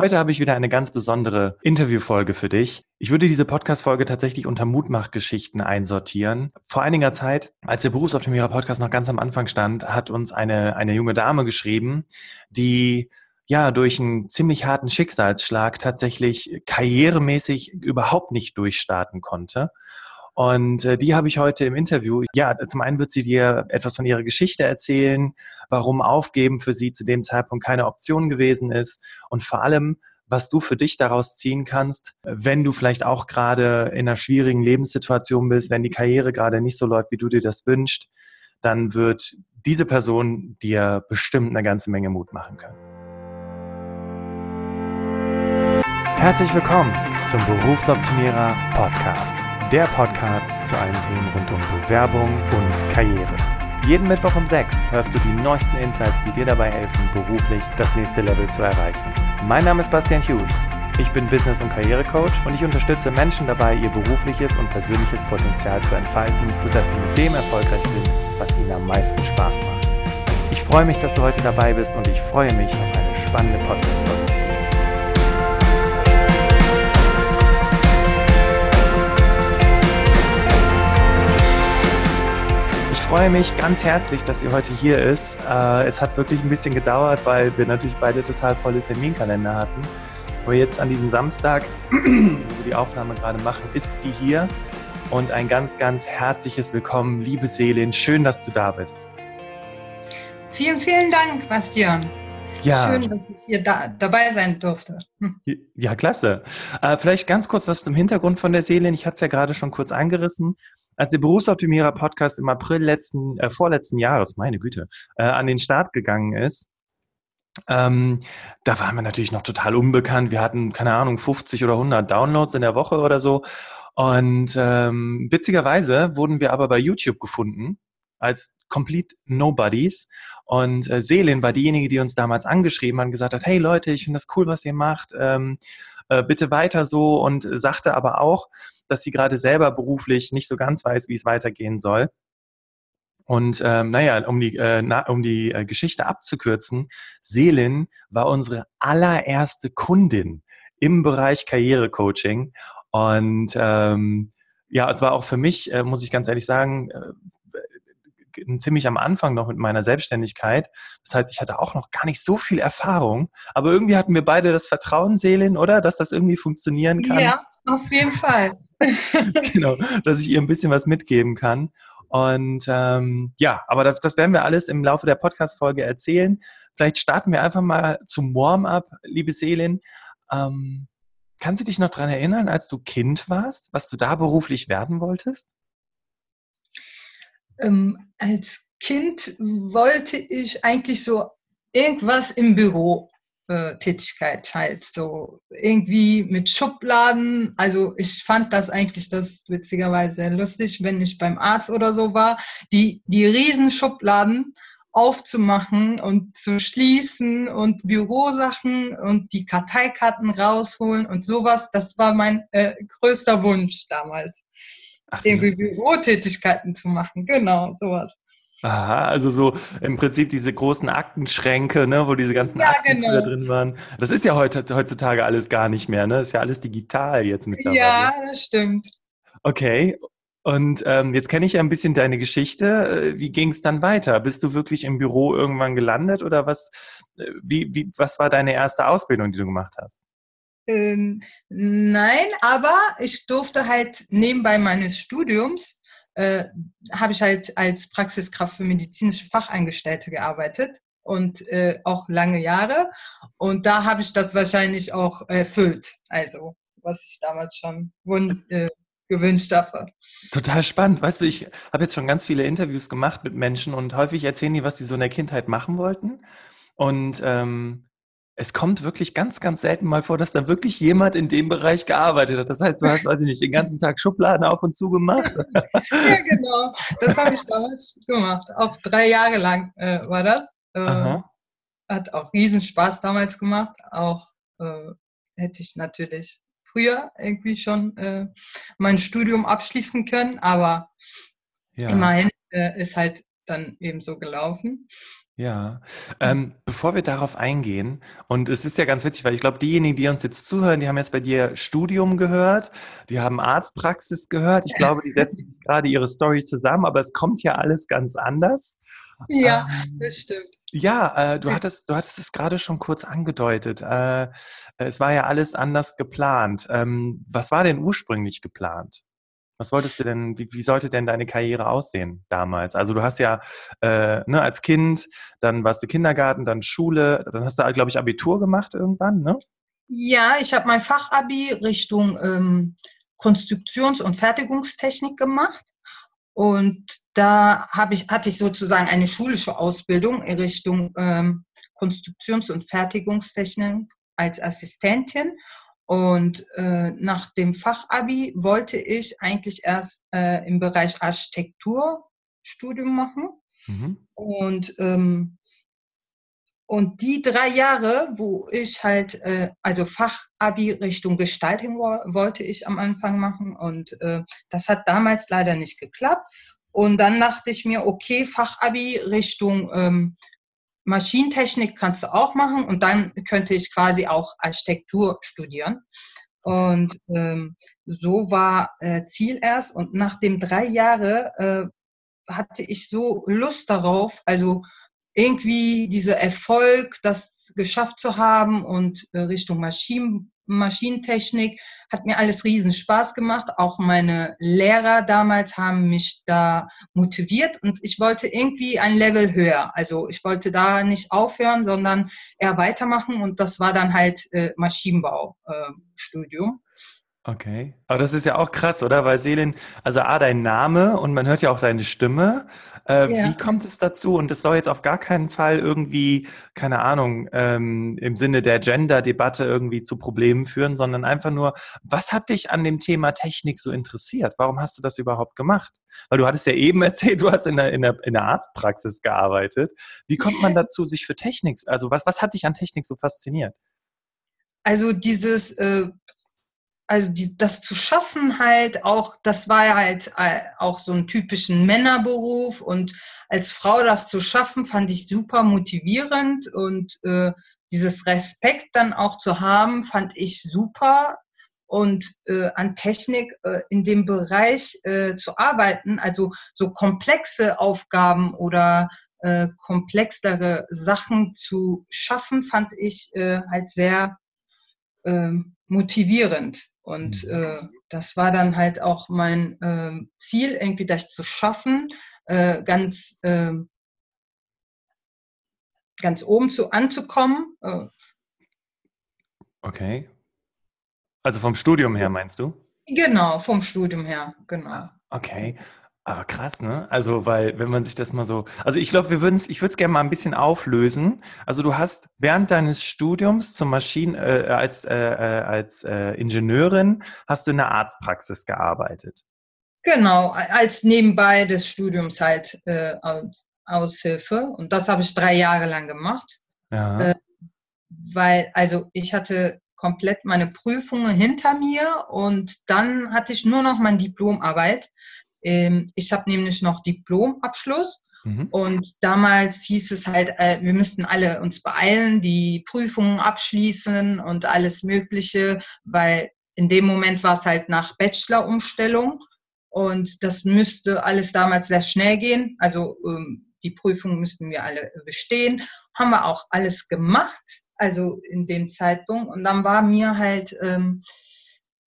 Heute habe ich wieder eine ganz besondere Interviewfolge für dich. Ich würde diese Podcast-Folge tatsächlich unter Mutmachgeschichten einsortieren. Vor einiger Zeit, als der Berufsoptimierer Podcast noch ganz am Anfang stand, hat uns eine, eine junge Dame geschrieben, die ja durch einen ziemlich harten Schicksalsschlag tatsächlich karrieremäßig überhaupt nicht durchstarten konnte. Und äh, die habe ich heute im Interview. Ja, zum einen wird sie dir etwas von ihrer Geschichte erzählen, warum Aufgeben für sie zu dem Zeitpunkt keine Option gewesen ist und vor allem, was du für dich daraus ziehen kannst, wenn du vielleicht auch gerade in einer schwierigen Lebenssituation bist, wenn die Karriere gerade nicht so läuft, wie du dir das wünschst, dann wird diese Person dir bestimmt eine ganze Menge Mut machen können. Herzlich willkommen zum Berufsoptimierer Podcast der Podcast zu allen Themen rund um Bewerbung und Karriere. Jeden Mittwoch um 6 hörst du die neuesten Insights, die dir dabei helfen, beruflich das nächste Level zu erreichen. Mein Name ist Bastian Hughes. Ich bin Business- und Karrierecoach und ich unterstütze Menschen dabei, ihr berufliches und persönliches Potenzial zu entfalten, sodass sie mit dem erfolgreich sind, was ihnen am meisten Spaß macht. Ich freue mich, dass du heute dabei bist und ich freue mich auf eine spannende Podcast-Folge. Freue mich ganz herzlich, dass sie heute hier ist. Äh, es hat wirklich ein bisschen gedauert, weil wir natürlich beide total volle Terminkalender hatten. Aber jetzt an diesem Samstag, wo wir die Aufnahme gerade machen, ist sie hier. Und ein ganz, ganz herzliches Willkommen, liebe Selin. Schön, dass du da bist. Vielen, vielen Dank, Bastian. Ja. Schön, dass ich hier da, dabei sein durfte. Ja, klasse. Äh, vielleicht ganz kurz was zum Hintergrund von der Selin. Ich hatte es ja gerade schon kurz angerissen als der Berufsoptimierer Podcast im April letzten, äh, vorletzten Jahres, meine Güte, äh, an den Start gegangen ist, ähm, da waren wir natürlich noch total unbekannt. Wir hatten, keine Ahnung, 50 oder 100 Downloads in der Woche oder so. Und ähm, witzigerweise wurden wir aber bei YouTube gefunden als Complete Nobodies. Und äh, Selin war diejenige, die uns damals angeschrieben hat und gesagt hat, hey Leute, ich finde das cool, was ihr macht. Ähm, äh, bitte weiter so. Und sagte aber auch, dass sie gerade selber beruflich nicht so ganz weiß, wie es weitergehen soll. Und ähm, naja, um die, äh, na, um die äh, Geschichte abzukürzen, Selin war unsere allererste Kundin im Bereich Karrierecoaching. Und ähm, ja, es war auch für mich, äh, muss ich ganz ehrlich sagen, äh, ziemlich am Anfang noch mit meiner Selbstständigkeit. Das heißt, ich hatte auch noch gar nicht so viel Erfahrung, aber irgendwie hatten wir beide das Vertrauen, Selin, oder? Dass das irgendwie funktionieren kann. Ja, auf jeden Fall. genau, dass ich ihr ein bisschen was mitgeben kann. Und ähm, ja, aber das, das werden wir alles im Laufe der Podcast-Folge erzählen. Vielleicht starten wir einfach mal zum Warm-up, liebe Selin. Ähm, kannst du dich noch daran erinnern, als du Kind warst, was du da beruflich werden wolltest? Ähm, als Kind wollte ich eigentlich so irgendwas im Büro äh, Tätigkeit halt so irgendwie mit Schubladen. Also ich fand das eigentlich das witzigerweise lustig, wenn ich beim Arzt oder so war, die, die riesen Schubladen aufzumachen und zu schließen und Bürosachen und die Karteikarten rausholen und sowas. Das war mein äh, größter Wunsch damals. Ach, irgendwie Bürotätigkeiten zu machen. Genau, sowas. Aha, also so im Prinzip diese großen Aktenschränke, ne, wo diese ganzen ja, Akten genau. drin waren. Das ist ja heute, heutzutage alles gar nicht mehr, ne? Ist ja alles digital jetzt mittlerweile. Ja, das stimmt. Okay. Und ähm, jetzt kenne ich ja ein bisschen deine Geschichte. Wie ging es dann weiter? Bist du wirklich im Büro irgendwann gelandet oder was? Äh, wie, wie, was war deine erste Ausbildung, die du gemacht hast? Ähm, nein, aber ich durfte halt nebenbei meines Studiums äh, habe ich halt als Praxiskraft für medizinische Fachangestellte gearbeitet und äh, auch lange Jahre. Und da habe ich das wahrscheinlich auch erfüllt. Also, was ich damals schon äh, gewünscht habe. Total spannend. Weißt du, ich habe jetzt schon ganz viele Interviews gemacht mit Menschen und häufig erzählen die, was sie so in der Kindheit machen wollten. Und ähm, es kommt wirklich ganz, ganz selten mal vor, dass da wirklich jemand in dem Bereich gearbeitet hat. Das heißt, du hast, weiß ich nicht, den ganzen Tag Schubladen auf und zu gemacht. ja, genau. Das habe ich damals gemacht. Auch drei Jahre lang äh, war das. Äh, hat auch riesen Spaß damals gemacht. Auch äh, hätte ich natürlich früher irgendwie schon äh, mein Studium abschließen können, aber ja. immerhin äh, ist halt dann eben so gelaufen. Ja, ähm, bevor wir darauf eingehen, und es ist ja ganz witzig, weil ich glaube, diejenigen, die uns jetzt zuhören, die haben jetzt bei dir Studium gehört, die haben Arztpraxis gehört. Ich glaube, die setzen gerade ihre Story zusammen, aber es kommt ja alles ganz anders. Ja, ähm, das stimmt. Ja, äh, du hattest, du hattest es gerade schon kurz angedeutet. Äh, es war ja alles anders geplant. Ähm, was war denn ursprünglich geplant? Was wolltest du denn, wie, wie, sollte denn deine Karriere aussehen damals? Also du hast ja äh, ne, als Kind, dann warst du Kindergarten, dann Schule, dann hast du, glaube ich, Abitur gemacht irgendwann, ne? Ja, ich habe mein Fachabi Richtung ähm, Konstruktions- und Fertigungstechnik gemacht. Und da habe ich, hatte ich sozusagen eine schulische Ausbildung in Richtung ähm, Konstruktions- und Fertigungstechnik als Assistentin. Und äh, nach dem Fachabi wollte ich eigentlich erst äh, im Bereich Architektur Studium machen. Mhm. Und, ähm, und die drei Jahre, wo ich halt, äh, also Fachabi Richtung Gestaltung wollte ich am Anfang machen. Und äh, das hat damals leider nicht geklappt. Und dann dachte ich mir, okay, Fachabi Richtung ähm, Maschinentechnik kannst du auch machen und dann könnte ich quasi auch Architektur studieren. Und ähm, so war äh, Ziel erst. Und nach dem drei Jahre äh, hatte ich so Lust darauf, also irgendwie dieser Erfolg, das geschafft zu haben und äh, Richtung Maschinen, Maschinentechnik hat mir alles riesen Spaß gemacht. Auch meine Lehrer damals haben mich da motiviert und ich wollte irgendwie ein Level höher. Also ich wollte da nicht aufhören, sondern eher weitermachen und das war dann halt äh, Maschinenbaustudium. Äh, Okay, aber das ist ja auch krass, oder? Weil Selin, also A, dein Name und man hört ja auch deine Stimme. Äh, ja. Wie kommt es dazu? Und es soll jetzt auf gar keinen Fall irgendwie, keine Ahnung, ähm, im Sinne der Gender-Debatte irgendwie zu Problemen führen, sondern einfach nur, was hat dich an dem Thema Technik so interessiert? Warum hast du das überhaupt gemacht? Weil du hattest ja eben erzählt, du hast in der, in der, in der Arztpraxis gearbeitet. Wie kommt man dazu, sich für Technik, also was, was hat dich an Technik so fasziniert? Also dieses äh, also die, das zu schaffen halt auch, das war ja halt äh, auch so ein typischen Männerberuf und als Frau das zu schaffen, fand ich super motivierend und äh, dieses Respekt dann auch zu haben, fand ich super und äh, an Technik äh, in dem Bereich äh, zu arbeiten, also so komplexe Aufgaben oder äh, komplexere Sachen zu schaffen, fand ich äh, halt sehr äh, motivierend. Und mhm. äh, das war dann halt auch mein äh, Ziel, irgendwie das zu schaffen, äh, ganz, äh, ganz oben zu anzukommen. Äh. Okay. Also vom Studium her meinst du? Genau, vom Studium her, genau. Okay. Aber krass, ne? Also, weil, wenn man sich das mal so. Also, ich glaube, wir würden ich würde es gerne mal ein bisschen auflösen. Also, du hast während deines Studiums zum Maschinen, äh, als, äh, äh, als äh, Ingenieurin, hast du in der Arztpraxis gearbeitet. Genau, als nebenbei des Studiums halt äh, Aushilfe. Und das habe ich drei Jahre lang gemacht. Ja. Äh, weil, also, ich hatte komplett meine Prüfungen hinter mir und dann hatte ich nur noch meine Diplomarbeit. Ähm, ich habe nämlich noch Diplomabschluss mhm. und damals hieß es halt, äh, wir müssten alle uns beeilen, die Prüfungen abschließen und alles Mögliche, weil in dem Moment war es halt nach Bachelor-Umstellung und das müsste alles damals sehr schnell gehen. Also ähm, die Prüfungen müssten wir alle bestehen. Haben wir auch alles gemacht, also in dem Zeitpunkt. Und dann war mir halt ähm,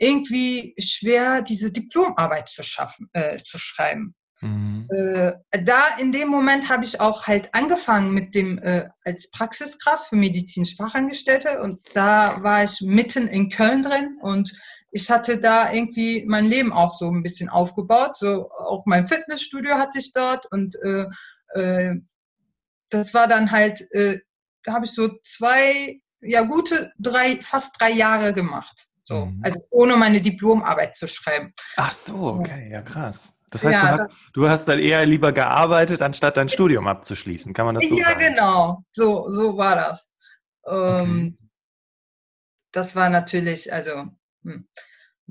irgendwie schwer, diese Diplomarbeit zu schaffen, äh, zu schreiben. Mhm. Äh, da in dem Moment habe ich auch halt angefangen mit dem äh, als Praxiskraft für medizinisch Fachangestellte und da war ich mitten in Köln drin und ich hatte da irgendwie mein Leben auch so ein bisschen aufgebaut. So auch mein Fitnessstudio hatte ich dort und äh, äh, das war dann halt, äh, da habe ich so zwei, ja gute drei, fast drei Jahre gemacht. So, mhm. also ohne meine Diplomarbeit zu schreiben. Ach so, okay, ja krass. Das heißt, ja, du, hast, du hast dann eher lieber gearbeitet, anstatt dein Studium abzuschließen. Kann man das so ja, sagen? Ja, genau. So, so war das. Ähm, okay. Das war natürlich, also, hm.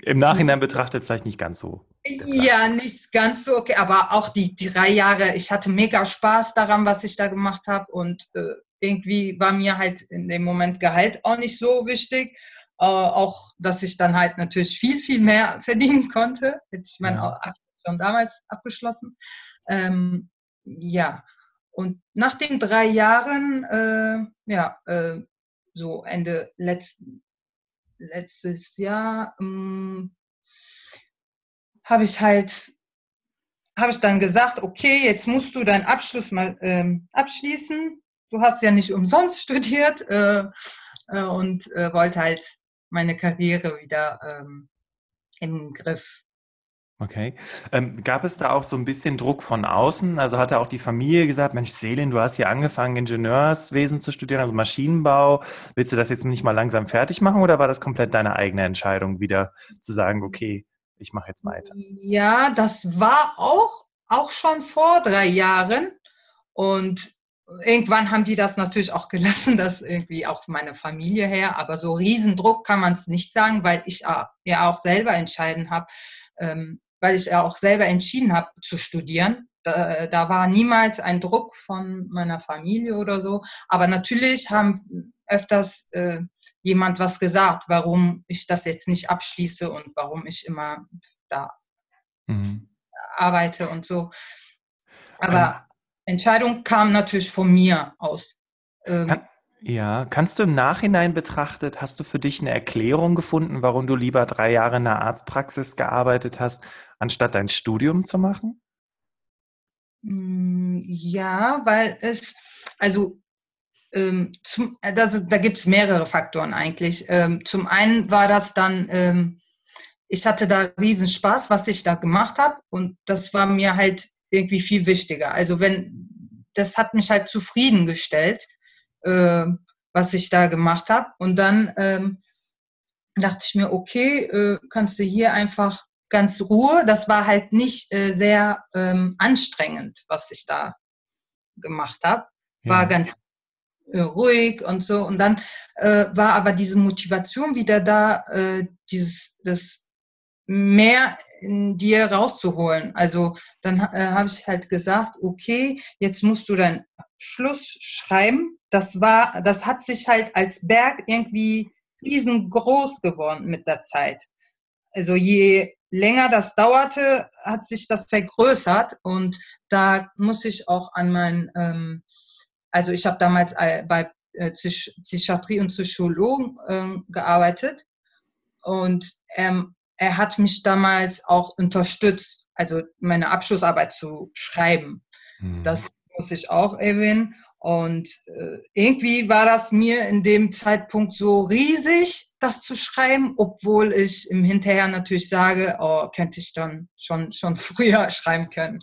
Im Nachhinein betrachtet vielleicht nicht ganz so. Ja, nicht ganz so okay, aber auch die, die drei Jahre, ich hatte mega Spaß daran, was ich da gemacht habe und äh, irgendwie war mir halt in dem Moment Gehalt auch nicht so wichtig. Äh, auch, dass ich dann halt natürlich viel, viel mehr verdienen konnte. Hätte ich mein ja. schon damals abgeschlossen. Ähm, ja, und nach den drei Jahren, äh, ja, äh, so Ende letzten, letztes Jahr, ähm, habe ich halt, habe ich dann gesagt, okay, jetzt musst du deinen Abschluss mal ähm, abschließen. Du hast ja nicht umsonst studiert äh, äh, und äh, wollte halt meine Karriere wieder ähm, im Griff Okay. Ähm, gab es da auch so ein bisschen Druck von außen? Also hatte auch die Familie gesagt, Mensch, Selin, du hast hier angefangen, Ingenieurswesen zu studieren, also Maschinenbau. Willst du das jetzt nicht mal langsam fertig machen oder war das komplett deine eigene Entscheidung, wieder zu sagen, okay, ich mache jetzt weiter? Ja, das war auch, auch schon vor drei Jahren. Und irgendwann haben die das natürlich auch gelassen, das irgendwie auch meine Familie her. Aber so Riesendruck kann man es nicht sagen, weil ich ja auch selber entscheiden habe, ähm, weil ich ja auch selber entschieden habe zu studieren. Da, da, war niemals ein Druck von meiner Familie oder so. Aber natürlich haben öfters äh, jemand was gesagt, warum ich das jetzt nicht abschließe und warum ich immer da mhm. arbeite und so. Aber Entscheidung kam natürlich von mir aus. Ähm, kann, ja, kannst du im Nachhinein betrachtet, hast du für dich eine Erklärung gefunden, warum du lieber drei Jahre in der Arztpraxis gearbeitet hast, anstatt dein Studium zu machen? Mm, ja, weil es, also ähm, zum, äh, das, da gibt es mehrere Faktoren eigentlich. Ähm, zum einen war das dann, ähm, ich hatte da riesen Spaß, was ich da gemacht habe und das war mir halt irgendwie viel wichtiger. Also wenn, das hat mich halt zufriedengestellt äh, was ich da gemacht habe. Und dann ähm, dachte ich mir, okay, äh, kannst du hier einfach ganz Ruhe. Das war halt nicht äh, sehr ähm, anstrengend, was ich da gemacht habe. War ja. ganz äh, ruhig und so. Und dann äh, war aber diese Motivation wieder da, äh, dieses, das mehr in dir rauszuholen. Also dann äh, habe ich halt gesagt, okay, jetzt musst du deinen Schluss schreiben das war, das hat sich halt als Berg irgendwie riesengroß geworden mit der Zeit. Also je länger das dauerte, hat sich das vergrößert und da muss ich auch an mein, ähm, also ich habe damals äh, bei äh, Psychiatrie und Psychologen äh, gearbeitet und ähm, er hat mich damals auch unterstützt, also meine Abschlussarbeit zu schreiben. Mhm. Das muss ich auch erwähnen. Und äh, irgendwie war das mir in dem Zeitpunkt so riesig, das zu schreiben, obwohl ich im Hinterher natürlich sage, oh, könnte ich dann schon, schon früher schreiben können.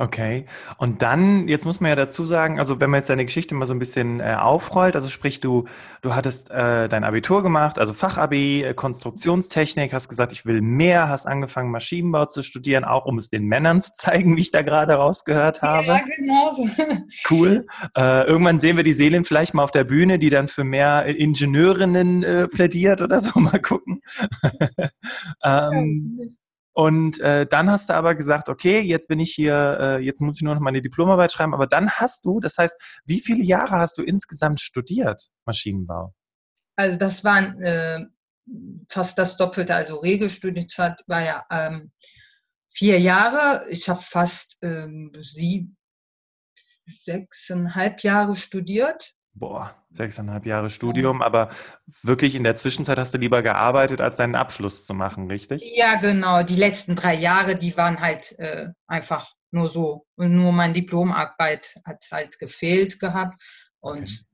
Okay. Und dann, jetzt muss man ja dazu sagen, also wenn man jetzt deine Geschichte mal so ein bisschen äh, aufrollt, also sprich, du, du hattest äh, dein Abitur gemacht, also Fachabi, äh, Konstruktionstechnik, hast gesagt, ich will mehr, hast angefangen, Maschinenbau zu studieren, auch um es den Männern zu zeigen, wie ich da gerade rausgehört habe. Ja, genau so. Cool. Äh, irgendwann sehen wir die Seelen vielleicht mal auf der Bühne, die dann für mehr Ingenieurinnen äh, plädiert oder so, mal gucken. ähm, und äh, dann hast du aber gesagt, okay, jetzt bin ich hier, äh, jetzt muss ich nur noch meine Diplomarbeit schreiben. Aber dann hast du, das heißt, wie viele Jahre hast du insgesamt studiert, Maschinenbau? Also das waren äh, fast das Doppelte. Also Regelstudienzeit war ja ähm, vier Jahre. Ich habe fast ähm, sieben, sechseinhalb Jahre studiert boah, sechseinhalb Jahre Studium, aber wirklich in der Zwischenzeit hast du lieber gearbeitet, als deinen Abschluss zu machen, richtig? Ja, genau. Die letzten drei Jahre, die waren halt äh, einfach nur so. Und nur meine Diplomarbeit hat halt gefehlt gehabt. Und,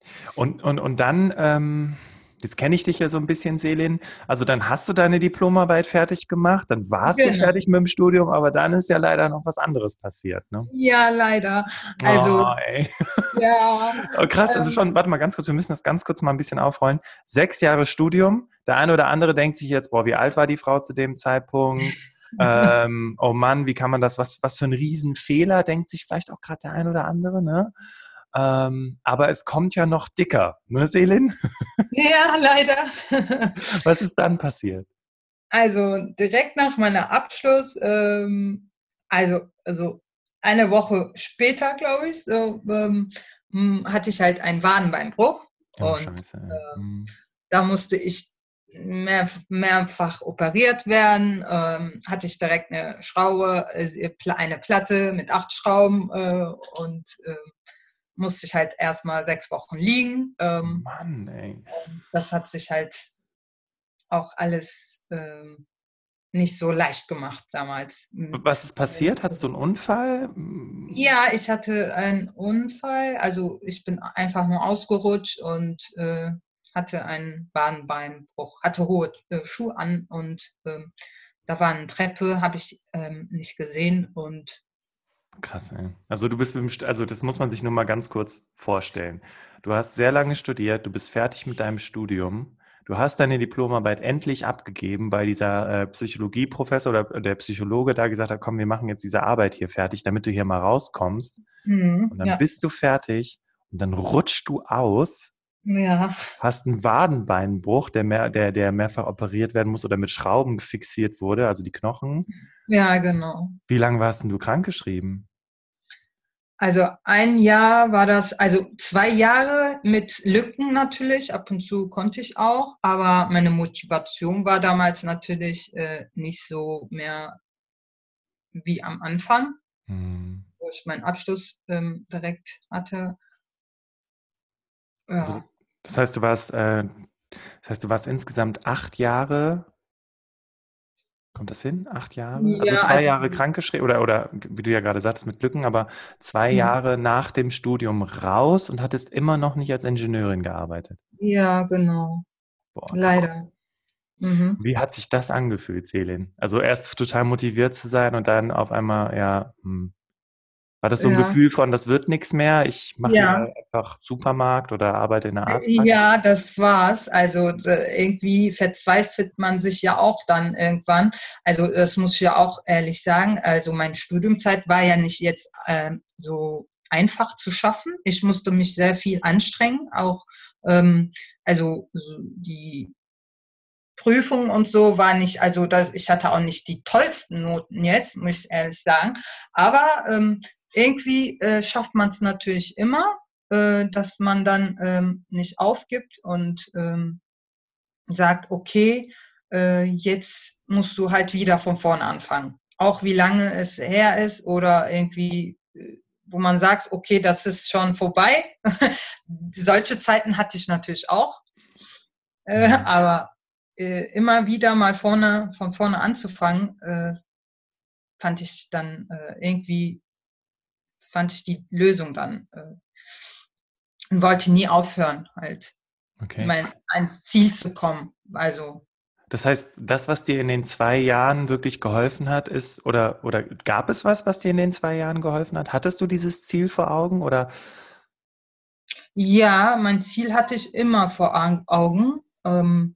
okay. und, und, und dann, ähm, Jetzt kenne ich dich ja so ein bisschen, Selin. Also dann hast du deine Diplomarbeit fertig gemacht, dann warst genau. du fertig mit dem Studium, aber dann ist ja leider noch was anderes passiert, ne? Ja, leider. Also, oh, ey. ja. oh, krass, also ähm. schon, warte mal ganz kurz, wir müssen das ganz kurz mal ein bisschen aufrollen. Sechs Jahre Studium, der eine oder andere denkt sich jetzt, boah, wie alt war die Frau zu dem Zeitpunkt? ähm, oh Mann, wie kann man das, was, was für ein Riesenfehler, denkt sich vielleicht auch gerade der ein oder andere, ne? Ähm, aber es kommt ja noch dicker, ne, Selin? Ja, leider. Was ist dann passiert? Also direkt nach meiner Abschluss, ähm, also, also eine Woche später, glaube ich, so, ähm, hatte ich halt einen Wadenbeinbruch. Oh, und äh, mhm. da musste ich mehr, mehrfach operiert werden, ähm, hatte ich direkt eine Schraube, äh, eine Platte mit acht Schrauben äh, und äh, musste ich halt erstmal sechs Wochen liegen. Ähm, Mann, ey. Das hat sich halt auch alles ähm, nicht so leicht gemacht damals. Was ist passiert? Hattest du einen Unfall? Ja, ich hatte einen Unfall. Also ich bin einfach nur ausgerutscht und äh, hatte einen Bahnbeinbruch, hatte hohe äh, Schuhe an und äh, da war eine Treppe, habe ich ähm, nicht gesehen und Krass, ey. Also du bist, also das muss man sich nur mal ganz kurz vorstellen. Du hast sehr lange studiert, du bist fertig mit deinem Studium, du hast deine Diplomarbeit endlich abgegeben, weil dieser äh, Psychologieprofessor oder der Psychologe da gesagt hat, komm, wir machen jetzt diese Arbeit hier fertig, damit du hier mal rauskommst. Mhm, und dann ja. bist du fertig und dann rutschst du aus ja. Hast einen Wadenbeinbruch, der, mehr, der, der mehrfach operiert werden muss oder mit Schrauben fixiert wurde, also die Knochen. Ja, genau. Wie lange warst du krankgeschrieben? Also ein Jahr war das, also zwei Jahre mit Lücken natürlich, ab und zu konnte ich auch, aber meine Motivation war damals natürlich äh, nicht so mehr wie am Anfang, hm. wo ich meinen Abschluss ähm, direkt hatte. Ja. Also das heißt, du warst, äh, das heißt, du warst insgesamt acht Jahre. Kommt das hin? Acht Jahre? Ja, also zwei also, Jahre krankgeschrieben oder, oder wie du ja gerade sagst, mit Lücken, aber zwei ja. Jahre nach dem Studium raus und hattest immer noch nicht als Ingenieurin gearbeitet. Ja, genau. Boah, Leider. Mhm. Wie hat sich das angefühlt, Selin? Also erst total motiviert zu sein und dann auf einmal, ja, hm, war das so ein ja. Gefühl von, das wird nichts mehr, ich mache ja. einfach Supermarkt oder arbeite in der Arztpraxis? Ja, das war's. Also irgendwie verzweifelt man sich ja auch dann irgendwann. Also das muss ich ja auch ehrlich sagen. Also meine Studiumzeit war ja nicht jetzt äh, so einfach zu schaffen. Ich musste mich sehr viel anstrengen, auch ähm, also so die Prüfung und so war nicht, also das, ich hatte auch nicht die tollsten Noten jetzt, muss ich ehrlich sagen. Aber ähm, irgendwie äh, schafft man es natürlich immer, äh, dass man dann ähm, nicht aufgibt und ähm, sagt, okay, äh, jetzt musst du halt wieder von vorne anfangen. Auch wie lange es her ist oder irgendwie, äh, wo man sagt, okay, das ist schon vorbei. Solche Zeiten hatte ich natürlich auch. Äh, mhm. aber äh, immer wieder mal vorne, von vorne anzufangen, fand ich dann irgendwie fand ich die Lösung dann äh, und wollte nie aufhören, halt okay. mein, ans Ziel zu kommen. Also das heißt, das, was dir in den zwei Jahren wirklich geholfen hat, ist, oder, oder gab es was, was dir in den zwei Jahren geholfen hat? Hattest du dieses Ziel vor Augen oder? Ja, mein Ziel hatte ich immer vor Augen. Ähm,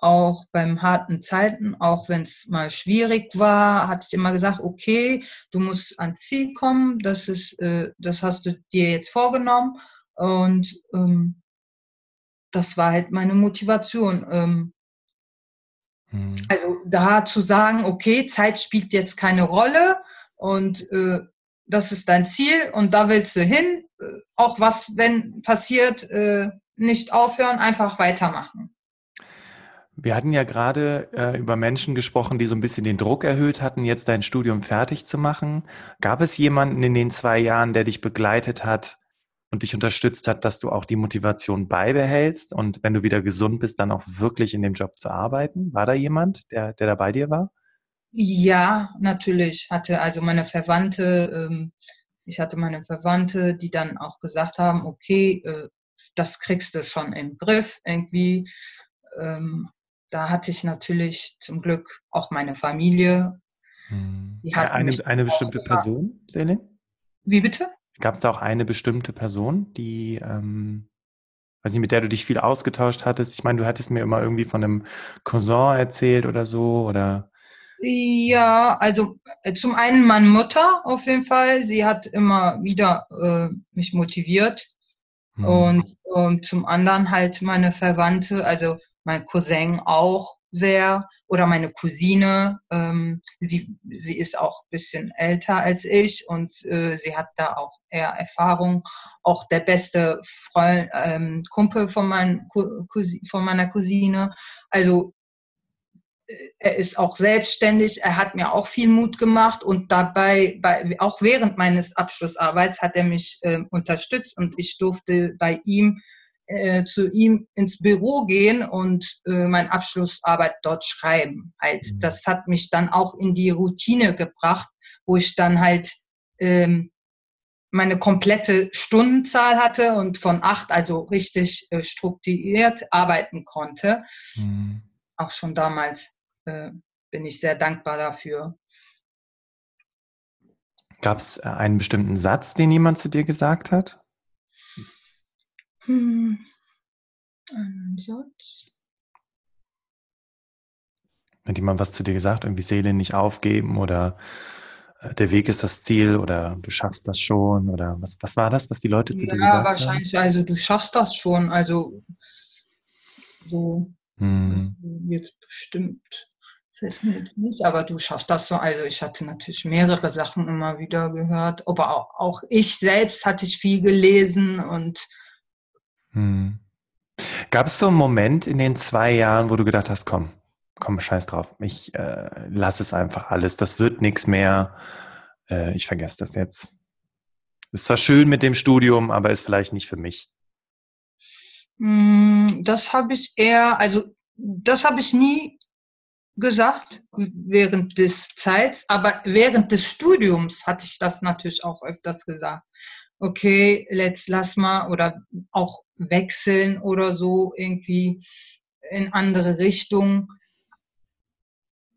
auch beim harten Zeiten, auch wenn es mal schwierig war, hatte ich immer gesagt, okay, du musst ans Ziel kommen, das ist, äh, das hast du dir jetzt vorgenommen und ähm, das war halt meine Motivation. Ähm, hm. Also da zu sagen, okay, Zeit spielt jetzt keine Rolle und äh, das ist dein Ziel und da willst du hin, äh, auch was, wenn passiert, äh, nicht aufhören, einfach weitermachen. Wir hatten ja gerade äh, über Menschen gesprochen, die so ein bisschen den Druck erhöht hatten, jetzt dein Studium fertig zu machen. Gab es jemanden in den zwei Jahren, der dich begleitet hat und dich unterstützt hat, dass du auch die Motivation beibehältst und wenn du wieder gesund bist, dann auch wirklich in dem Job zu arbeiten? War da jemand, der, der da bei dir war? Ja, natürlich. Hatte also meine Verwandte, ähm, ich hatte meine Verwandte, die dann auch gesagt haben, okay, äh, das kriegst du schon im Griff irgendwie. Ähm, da hatte ich natürlich zum Glück auch meine Familie. Hm. Die hat eine, eine bestimmte Person, Selin? Wie bitte? Gab es da auch eine bestimmte Person, die, ähm, weiß nicht, mit der du dich viel ausgetauscht hattest? Ich meine, du hattest mir immer irgendwie von einem Cousin erzählt oder so, oder? Ja, also äh, zum einen meine Mutter auf jeden Fall. Sie hat immer wieder äh, mich motiviert. Mhm. Und, und zum anderen halt meine Verwandte, also mein Cousin auch sehr oder meine Cousine. Ähm, sie, sie ist auch ein bisschen älter als ich und äh, sie hat da auch eher Erfahrung. Auch der beste Freund, ähm, Kumpel von, mein, von meiner Cousine. Also äh, er ist auch selbstständig, er hat mir auch viel Mut gemacht und dabei, bei, auch während meines Abschlussarbeits hat er mich äh, unterstützt und ich durfte bei ihm äh, zu ihm ins Büro gehen und äh, meine Abschlussarbeit dort schreiben. Halt, mhm. das hat mich dann auch in die Routine gebracht, wo ich dann halt ähm, meine komplette Stundenzahl hatte und von acht also richtig äh, strukturiert arbeiten konnte. Mhm. Auch schon damals äh, bin ich sehr dankbar dafür. Gab es äh, einen bestimmten Satz, den jemand zu dir gesagt hat? Hm. Satz. Hat jemand was zu dir gesagt? Irgendwie Seele nicht aufgeben oder äh, der Weg ist das Ziel oder du schaffst das schon oder was, was war das, was die Leute zu ja, dir gesagt haben? Ja, wahrscheinlich, also du schaffst das schon, also so hm. jetzt bestimmt fällt mir jetzt nicht, aber du schaffst das so. Also ich hatte natürlich mehrere Sachen immer wieder gehört, aber auch, auch ich selbst hatte ich viel gelesen und hm. Gab es so einen Moment in den zwei Jahren, wo du gedacht hast, komm, komm, scheiß drauf, ich äh, lass es einfach alles, das wird nichts mehr, äh, ich vergesse das jetzt. Ist zwar schön mit dem Studium, aber ist vielleicht nicht für mich. Hm, das habe ich eher, also das habe ich nie gesagt während des Zeits, aber während des Studiums hatte ich das natürlich auch öfters gesagt okay, let's lass mal oder auch wechseln oder so irgendwie in andere Richtungen.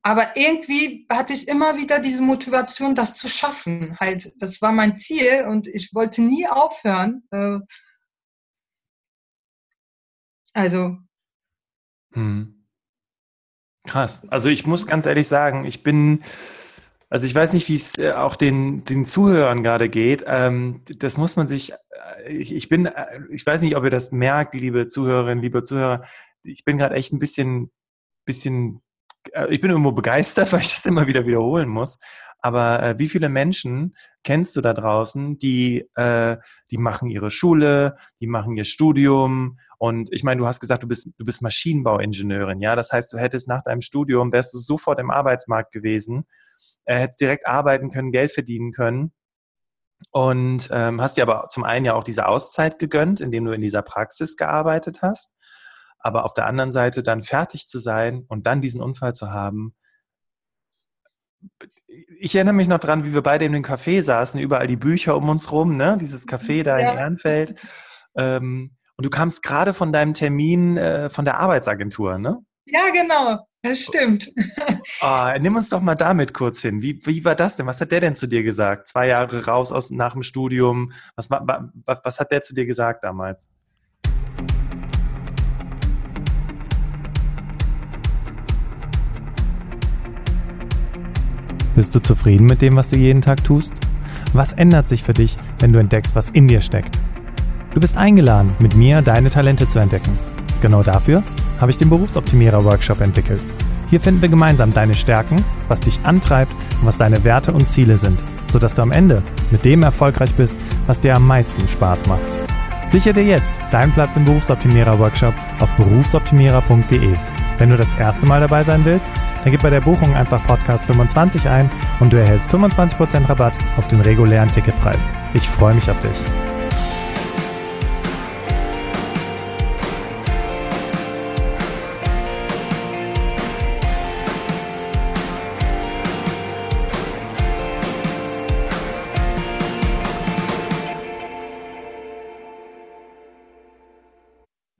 Aber irgendwie hatte ich immer wieder diese Motivation, das zu schaffen. Halt, das war mein Ziel und ich wollte nie aufhören. Äh, also. Hm. Krass. Also ich muss ganz ehrlich sagen, ich bin also ich weiß nicht, wie es äh, auch den, den Zuhörern gerade geht. Ähm, das muss man sich, ich, ich bin, äh, ich weiß nicht, ob ihr das merkt, liebe Zuhörerinnen, liebe Zuhörer. Ich bin gerade echt ein bisschen, bisschen, ich bin irgendwo begeistert, weil ich das immer wieder wiederholen muss. Aber äh, wie viele Menschen kennst du da draußen, die, äh, die machen ihre Schule, die machen ihr Studium und ich meine, du hast gesagt, du bist, du bist Maschinenbauingenieurin, ja. Das heißt, du hättest nach deinem Studium, wärst du sofort im Arbeitsmarkt gewesen äh, hättest direkt arbeiten können, Geld verdienen können. Und ähm, hast dir aber zum einen ja auch diese Auszeit gegönnt, indem du in dieser Praxis gearbeitet hast. Aber auf der anderen Seite dann fertig zu sein und dann diesen Unfall zu haben. Ich erinnere mich noch dran, wie wir beide in dem Café saßen, überall die Bücher um uns rum, ne? dieses Café da ja. in Ehrenfeld. Ähm, und du kamst gerade von deinem Termin äh, von der Arbeitsagentur, ne? Ja, genau. Das stimmt. Oh, nimm uns doch mal damit kurz hin. Wie, wie war das denn? Was hat der denn zu dir gesagt? Zwei Jahre raus aus, nach dem Studium. Was, was, was hat der zu dir gesagt damals? Bist du zufrieden mit dem, was du jeden Tag tust? Was ändert sich für dich, wenn du entdeckst, was in dir steckt? Du bist eingeladen, mit mir deine Talente zu entdecken. Genau dafür habe ich den Berufsoptimierer-Workshop entwickelt. Hier finden wir gemeinsam deine Stärken, was dich antreibt und was deine Werte und Ziele sind, sodass du am Ende mit dem erfolgreich bist, was dir am meisten Spaß macht. Sichere dir jetzt deinen Platz im Berufsoptimierer-Workshop auf berufsoptimierer.de. Wenn du das erste Mal dabei sein willst, dann gib bei der Buchung einfach Podcast 25 ein und du erhältst 25% Rabatt auf den regulären Ticketpreis. Ich freue mich auf dich.